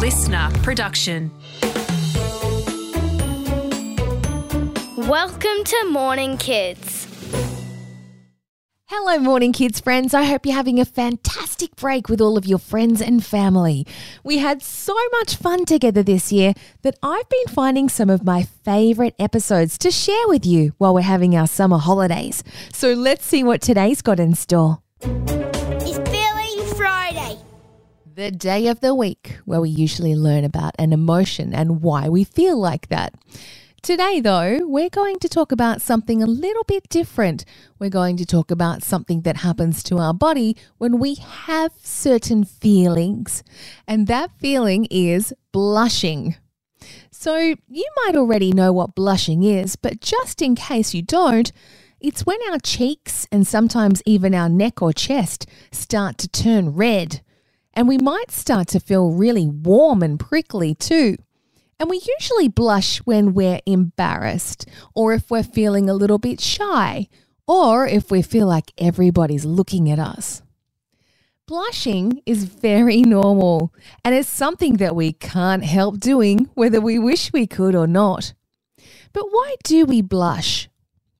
listener production. Welcome to Morning Kids. Hello, Morning Kids friends. I hope you're having a fantastic break with all of your friends and family. We had so much fun together this year that I've been finding some of my favourite episodes to share with you while we're having our summer holidays. So let's see what today's got in store. The day of the week where we usually learn about an emotion and why we feel like that. Today, though, we're going to talk about something a little bit different. We're going to talk about something that happens to our body when we have certain feelings, and that feeling is blushing. So, you might already know what blushing is, but just in case you don't, it's when our cheeks and sometimes even our neck or chest start to turn red. And we might start to feel really warm and prickly too. And we usually blush when we're embarrassed, or if we're feeling a little bit shy, or if we feel like everybody's looking at us. Blushing is very normal, and it's something that we can't help doing whether we wish we could or not. But why do we blush?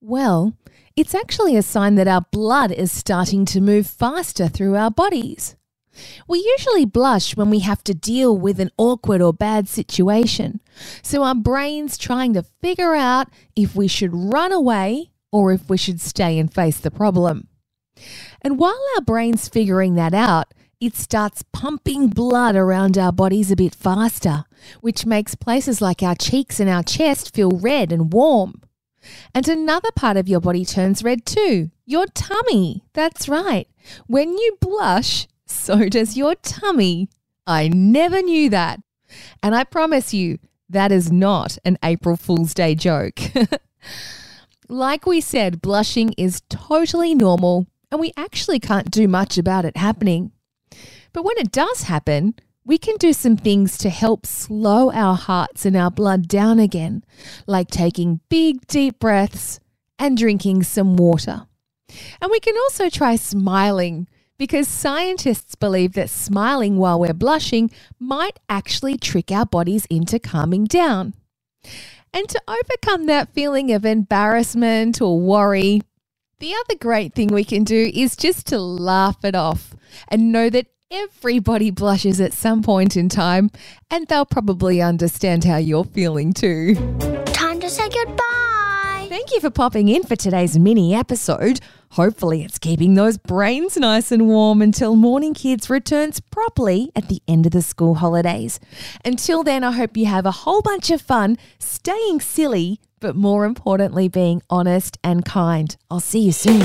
Well, it's actually a sign that our blood is starting to move faster through our bodies. We usually blush when we have to deal with an awkward or bad situation. So our brain's trying to figure out if we should run away or if we should stay and face the problem. And while our brain's figuring that out, it starts pumping blood around our bodies a bit faster, which makes places like our cheeks and our chest feel red and warm. And another part of your body turns red too your tummy. That's right. When you blush, so does your tummy. I never knew that. And I promise you, that is not an April Fool's Day joke. like we said, blushing is totally normal and we actually can't do much about it happening. But when it does happen, we can do some things to help slow our hearts and our blood down again, like taking big, deep breaths and drinking some water. And we can also try smiling because scientists believe that smiling while we're blushing might actually trick our bodies into calming down. And to overcome that feeling of embarrassment or worry, the other great thing we can do is just to laugh it off and know that everybody blushes at some point in time and they'll probably understand how you're feeling too. Time to say goodbye. Thank you for popping in for today's mini episode. Hopefully, it's keeping those brains nice and warm until Morning Kids returns properly at the end of the school holidays. Until then, I hope you have a whole bunch of fun staying silly, but more importantly, being honest and kind. I'll see you soon.